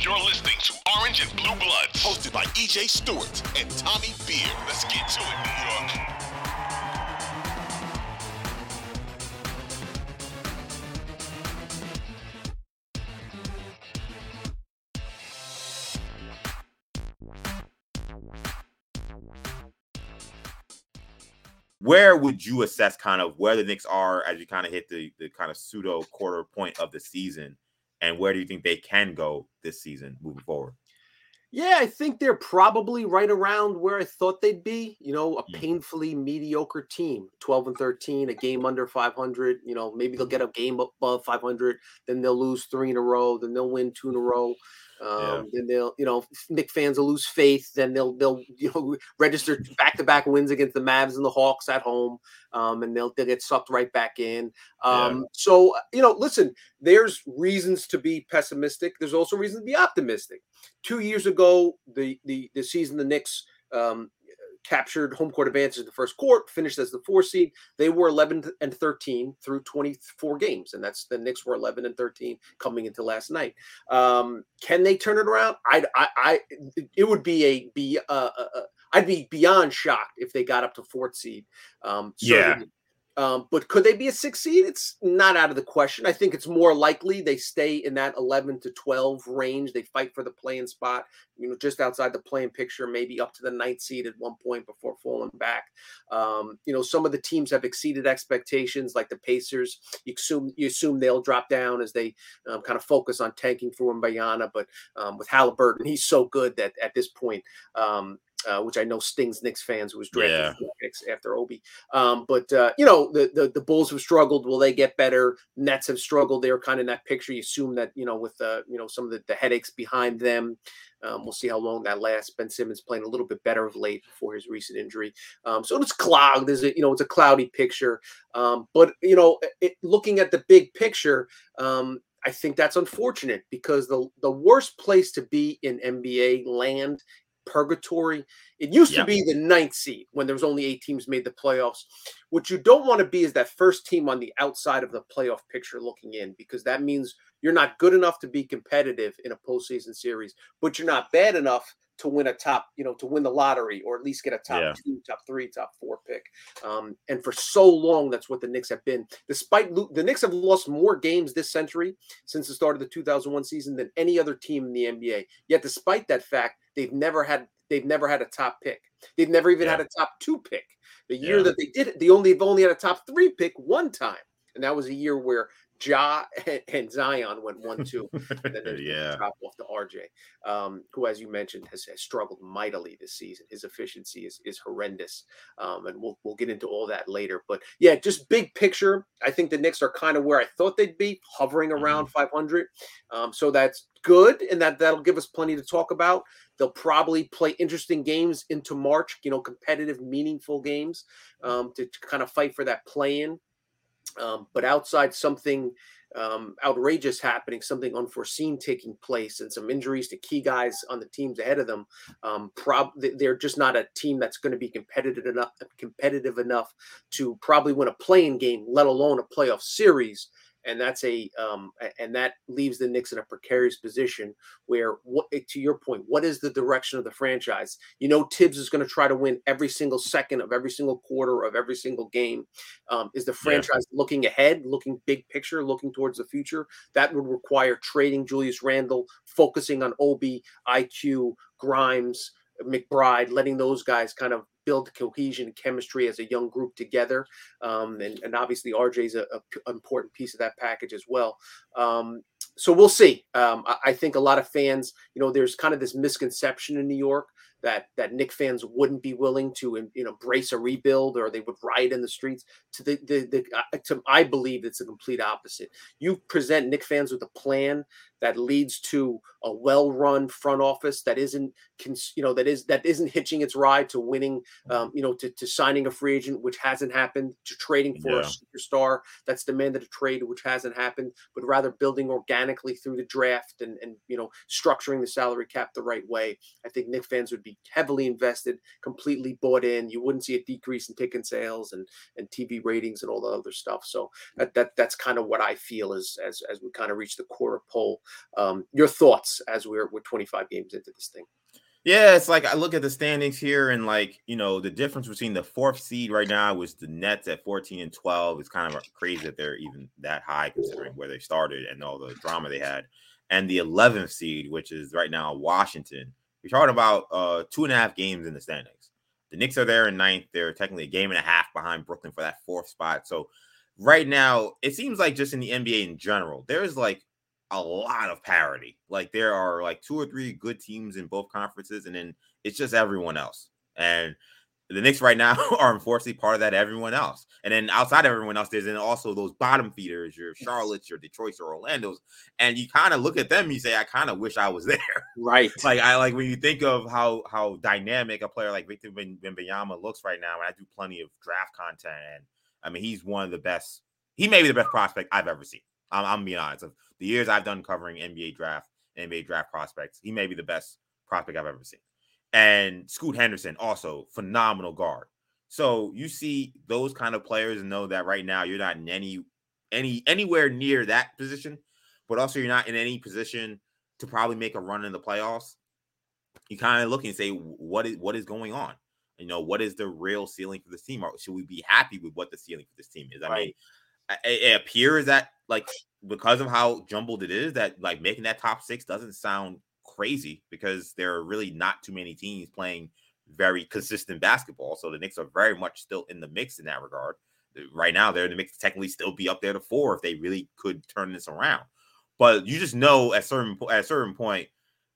You're listening to Orange and Blue Bloods. Hosted by EJ Stewart and Tommy Beer. Let's get to it, New York. where would you assess kind of where the Knicks are as you kind of hit the, the kind of pseudo quarter point of the season? And where do you think they can go this season moving forward? Yeah, I think they're probably right around where I thought they'd be. You know, a Mm. painfully mediocre team, 12 and 13, a game under 500. You know, maybe they'll get a game above 500, then they'll lose three in a row, then they'll win two in a row. Um, Then they'll, you know, Knick fans will lose faith. Then they'll, they'll, you know, register back-to-back wins against the Mavs and the Hawks at home, um, and they'll, they'll get sucked right back in. Yeah. Um, So, you know, listen, there's reasons to be pessimistic. There's also reasons to be optimistic two years ago, the the the season the Knicks um, captured home court advantage in the first court, finished as the four seed. They were 11 and 13 through 24 games, and that's the Knicks were 11 and 13 coming into last night. Um, can they turn it around? I, I, I it would be a be uh, uh, uh, I'd be beyond shocked if they got up to fourth seed. Um, Yeah. Um, but could they be a six seed? It's not out of the question. I think it's more likely they stay in that 11 to 12 range. They fight for the play-in spot, you know, just outside the play-in picture, maybe up to the ninth seed at one point before falling back. Um, you know, some of the teams have exceeded expectations, like the Pacers. You assume you assume they'll drop down as they um, kind of focus on tanking for Mbayana. But um, with Halliburton, he's so good that at this point, um, uh, which I know stings Knicks fans who was drafted Yeah. after Obi. Um, but uh, you know, the, the the Bulls have struggled. Will they get better? Nets have struggled. They're kind of in that picture. You assume that you know with uh, you know some of the, the headaches behind them. Um, we'll see how long that lasts. Ben Simmons playing a little bit better of late before his recent injury. Um, so it's clogged. There's a you know it's a cloudy picture. Um, but you know, it, looking at the big picture, um, I think that's unfortunate because the the worst place to be in NBA land, purgatory. It used to be the ninth seed when there was only eight teams made the playoffs. What you don't want to be is that first team on the outside of the playoff picture looking in because that means you're not good enough to be competitive in a postseason series, but you're not bad enough to win a top, you know, to win the lottery or at least get a top Yeah. two, top three, top four pick. Um, and for so long, that's what the Knicks have been. Despite lo- the Knicks have lost more games this century since the start of the 2001 season than any other team in the NBA. Yet, despite that fact, they've never had they've never had a top pick. They've never even had a top two pick. The year Yeah. that they did it, they only they've only had a top three pick one time, and that was a year where Ja and, Zion went one two. and then they yeah. drop off to RJ, um, who, as you mentioned, has, has struggled mightily this season. His efficiency is is horrendous, um, and we'll we'll get into all that later. But yeah, just big picture, I think the Knicks are kind of where I thought they'd be, hovering around 500. Um, so that's good, and that that'll give us plenty to talk about. They'll probably play interesting games into March, you know, competitive, meaningful games um, to, kind of fight for that play-in. Um, but outside something um, outrageous happening, something unforeseen taking place, and some injuries to key guys on the teams ahead of them, um, prob- they- they're just not a team that's going to be competitive enough, competitive enough to probably win a play-in game, let alone a playoff series. And that's a um, and that leaves the Knicks in a precarious position where what eh, to your point, what is the direction of the franchise? You know, Thibs is going to try to win every single second of every single quarter of every single game. Um, is the Yeah. franchise looking ahead, looking big picture, looking towards the future? That would require trading Julius Randle, focusing on Obi, IQ, Grimes, McBride, letting those guys kind of build cohesion and chemistry as a young group together. Um, and, and obviously, RJ is a, a p- important piece of that package as well. Um, so we'll see. Um, I, I think a lot of fans, you know, there's kind of this misconception in New York that that Knick fans wouldn't be willing to you know embrace a rebuild or they would riot in the streets. To the the, the to, I believe it's the complete opposite. You present Knick fans with a plan that leads to a well-run front office that isn't, you know, that is that isn't hitching its ride to winning um, you know to, to signing a free agent which hasn't happened to trading for a superstar that's demanded a trade which hasn't happened but rather building organically through the draft and and you know structuring the salary cap the right way. I think Knick fans would be heavily invested completely bought in. You wouldn't see a decrease in ticket sales and and tv ratings and all the other stuff. So that, that that's kind of what i feel as as as we kind of reach the quarter pole Um, your thoughts as we're we're 25 games into this thing? Yeah, it's like I look at the standings here, and like you know, the difference between the fourth seed right now was the Nets at 14 and 12. It's kind of crazy that they're even that high considering where they started and all the drama they had. And the 11th seed, which is right now Washington. You're talking about uh two and a half games in the standings. The Knicks are there in ninth. They're technically a game and a half behind Brooklyn for that fourth spot. So right now, it seems like just in the NBA in general, there's like a lot of parity. Like there are like two or three good teams in both conferences, and then it's just everyone else. And the Knicks right now are unfortunately part of that everyone else. And then outside of everyone else, there's then also those bottom feeders, your Charlotte's, your Detroit's, or Orlando's. And you kind of look at them, you say, I kind of wish I was there. Right. like I like when you think of how how dynamic a player like Victor Wembanyama looks right now, and I do plenty of draft content, and I mean he's one of the best. He may be the best prospect I've ever seen. I'm, I'm being honest. Of the years I've done covering NBA draft, NBA draft prospects, he may be the best prospect I've ever seen. And Scoot Henderson, also phenomenal guard. So you see those kind of players and know that right now you're not in any any anywhere near that position, but also you're not in any position to probably make a run in the playoffs. You kind of look and say, what is what is going on? You know, what is the real ceiling for this team? Or should we be happy with what the ceiling for this team is? I right. mean, it, appears that like because of how jumbled it is, that like making that top six doesn't sound crazy because there are really not too many teams playing very consistent basketball. So the Knicks are very much still in the mix in that regard. Right now, they're in the mix technically still be up there to four if they really could turn this around. But you just know at certain at a certain point,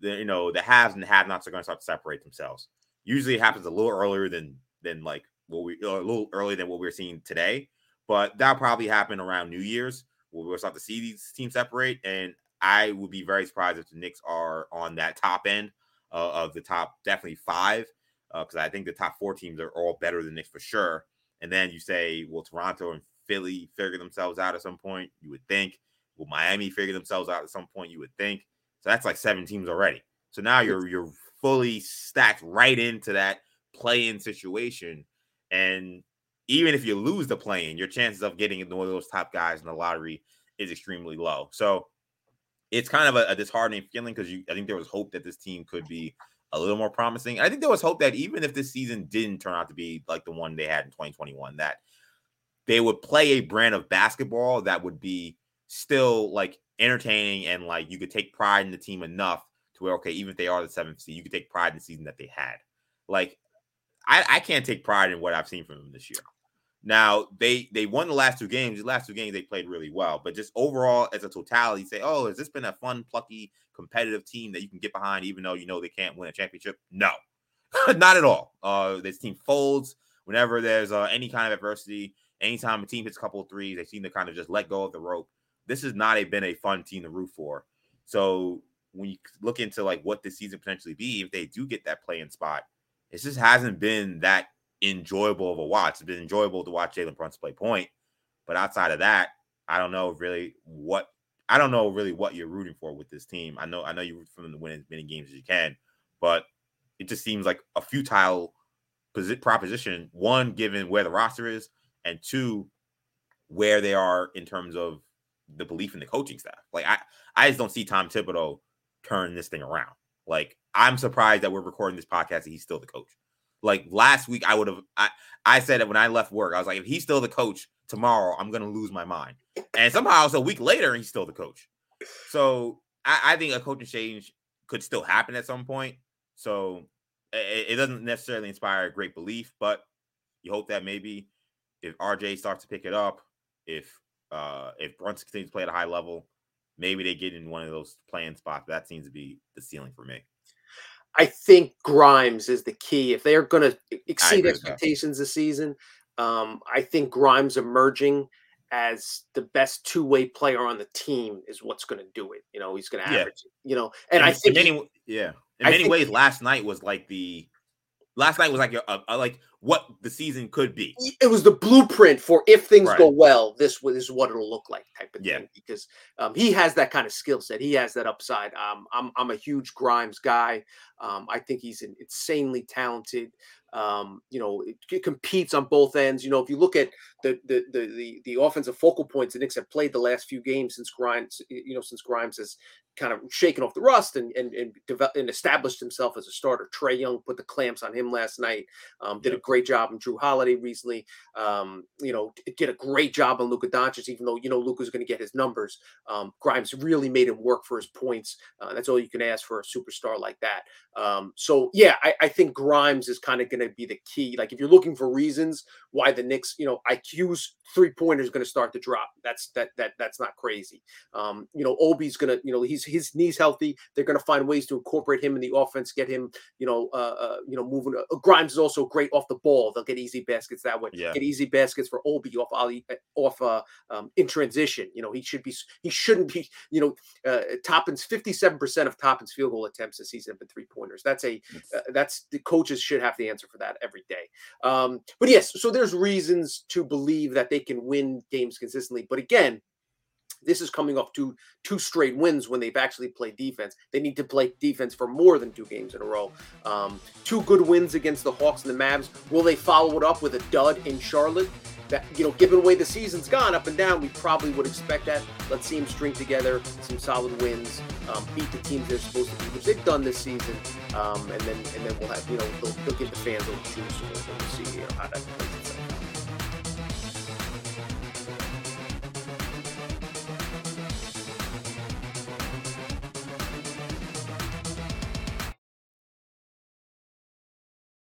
the you know the haves and the have-nots are going to start to separate themselves. Usually, it happens a little earlier than than like what we a little earlier than what we're seeing today. But that'll probably happen around New Year's. We'll start to see these teams separate, and I would be very surprised if the Knicks are on that top end uh, of the top, definitely five, because uh, I think the top four teams are all better than Knicks for sure. And then you say, will Toronto and Philly figure themselves out at some point? You would think. Will Miami figure themselves out at some point? You would think. So that's like seven teams already. So now you're you're fully stacked right into that play-in situation, and even if you lose the play-in, your chances of getting one of those top guys in the lottery is extremely low. So it's kind of a, a disheartening feeling because I think there was hope that this team could be a little more promising. I think there was hope that even if this season didn't turn out to be like the one they had in 2021, that they would play a brand of basketball that would be still like entertaining and like you could take pride in the team enough to where okay, even if they are the seventh seed, you could take pride in the season that they had. Like I, I can't take pride in what I've seen from them this year. Now they they won the last two games. The last two games they played really well, but just overall as a totality, say, oh, has this been a fun, plucky, competitive team that you can get behind, even though you know they can't win a championship? No, not at all. Uh, this team folds whenever there's uh, any kind of adversity. Anytime a team hits a couple of threes, they seem to kind of just let go of the rope. This has not a, been a fun team to root for. So when you look into like what this season potentially be, if they do get that play-in spot, it just hasn't been that enjoyable of a watch. It's been enjoyable to watch Jalen Brunson play point, but outside of that, I don't know really what I don't know really what you're rooting for with this team. I know I know you root for them to win as many games as you can, but it just seems like a futile proposition. One, given where the roster is, and two, where they are in terms of the belief in the coaching staff. Like I, I just don't see Tom Thibodeau turn this thing around. Like I'm surprised that we're recording this podcast and he's still the coach. Like last week, I would have. I I said it when I left work. I was like, if he's still the coach tomorrow, I'm gonna lose my mind. And somehow, it's a week later, he's still the coach. So I, I think a coaching change could still happen at some point. So it, it doesn't necessarily inspire great belief, but you hope that maybe if RJ starts to pick it up, if uh if Brunson continues to play at a high level, maybe they get in one of those play-in spots. That seems to be the ceiling for me. I think Grimes is the key. If they're going to exceed expectations this season, um, I think Grimes emerging as the best two way player on the team is what's going to do it. You know, he's going to average, yeah. you know, and, and I think, in many, yeah, in I many ways, last night was like the last night was like a, a, like what the season could be. It was the blueprint for if things right. go well, this, this is what it'll look like type of yeah. thing. Because um, he has that kind of skill set. He has that upside. Um, I'm I'm a huge Grimes guy. Um, I think he's an insanely talented. Um, you know, it, it, competes on both ends. You know, if you look at the the the the, the offensive focal points the Knicks have played the last few games since Grimes, you know, since Grimes has kind of shaken off the rust and and and, develop, and established himself as a starter. Trae Young put the clamps on him last night. Um, did a great job on Jrue Holiday recently. Um, you know, did a great job on Luka Doncic, even though you know Luka's going to get his numbers. Um, Grimes really made him work for his points. Uh, that's all you can ask for a superstar like that. Um, so yeah, I, I think Grimes is kind of going to be the key. Like if you're looking for reasons why the Knicks, you know, IQ's three pointer is going to start to drop. That's that that that's not crazy. Um, you know, Obi's going to, you know, he's his knees healthy. They're going to find ways to incorporate him in the offense, get him, you know, uh, uh you know, moving. Uh, Grimes is also great off the ball. They'll get easy baskets that way. Yeah. Get easy baskets for Obi off Ali uh, off uh, um, in transition. You know, he should be he shouldn't be. You know, uh, Toppin's fifty seven percent of Toppin's field goal attempts this season have been three pointers. That's a uh, that's the coaches should have the answer for that every day. Um, but yes, so there's reasons to believe that they can win games consistently. But again, this is coming off two two straight wins when they've actually played defense. They need to play defense for more than two games in a row. Um, two good wins against the Hawks and the Mavs. Will they follow it up with a dud in Charlotte? That you know, given the way the season's gone up and down, we probably would expect that. Let's see them string together some solid wins, um, beat the teams they're supposed to beat, which they've done this season, um, and then and then we'll have you know they'll, they'll give the fans a little juice. and We'll, see how that plays.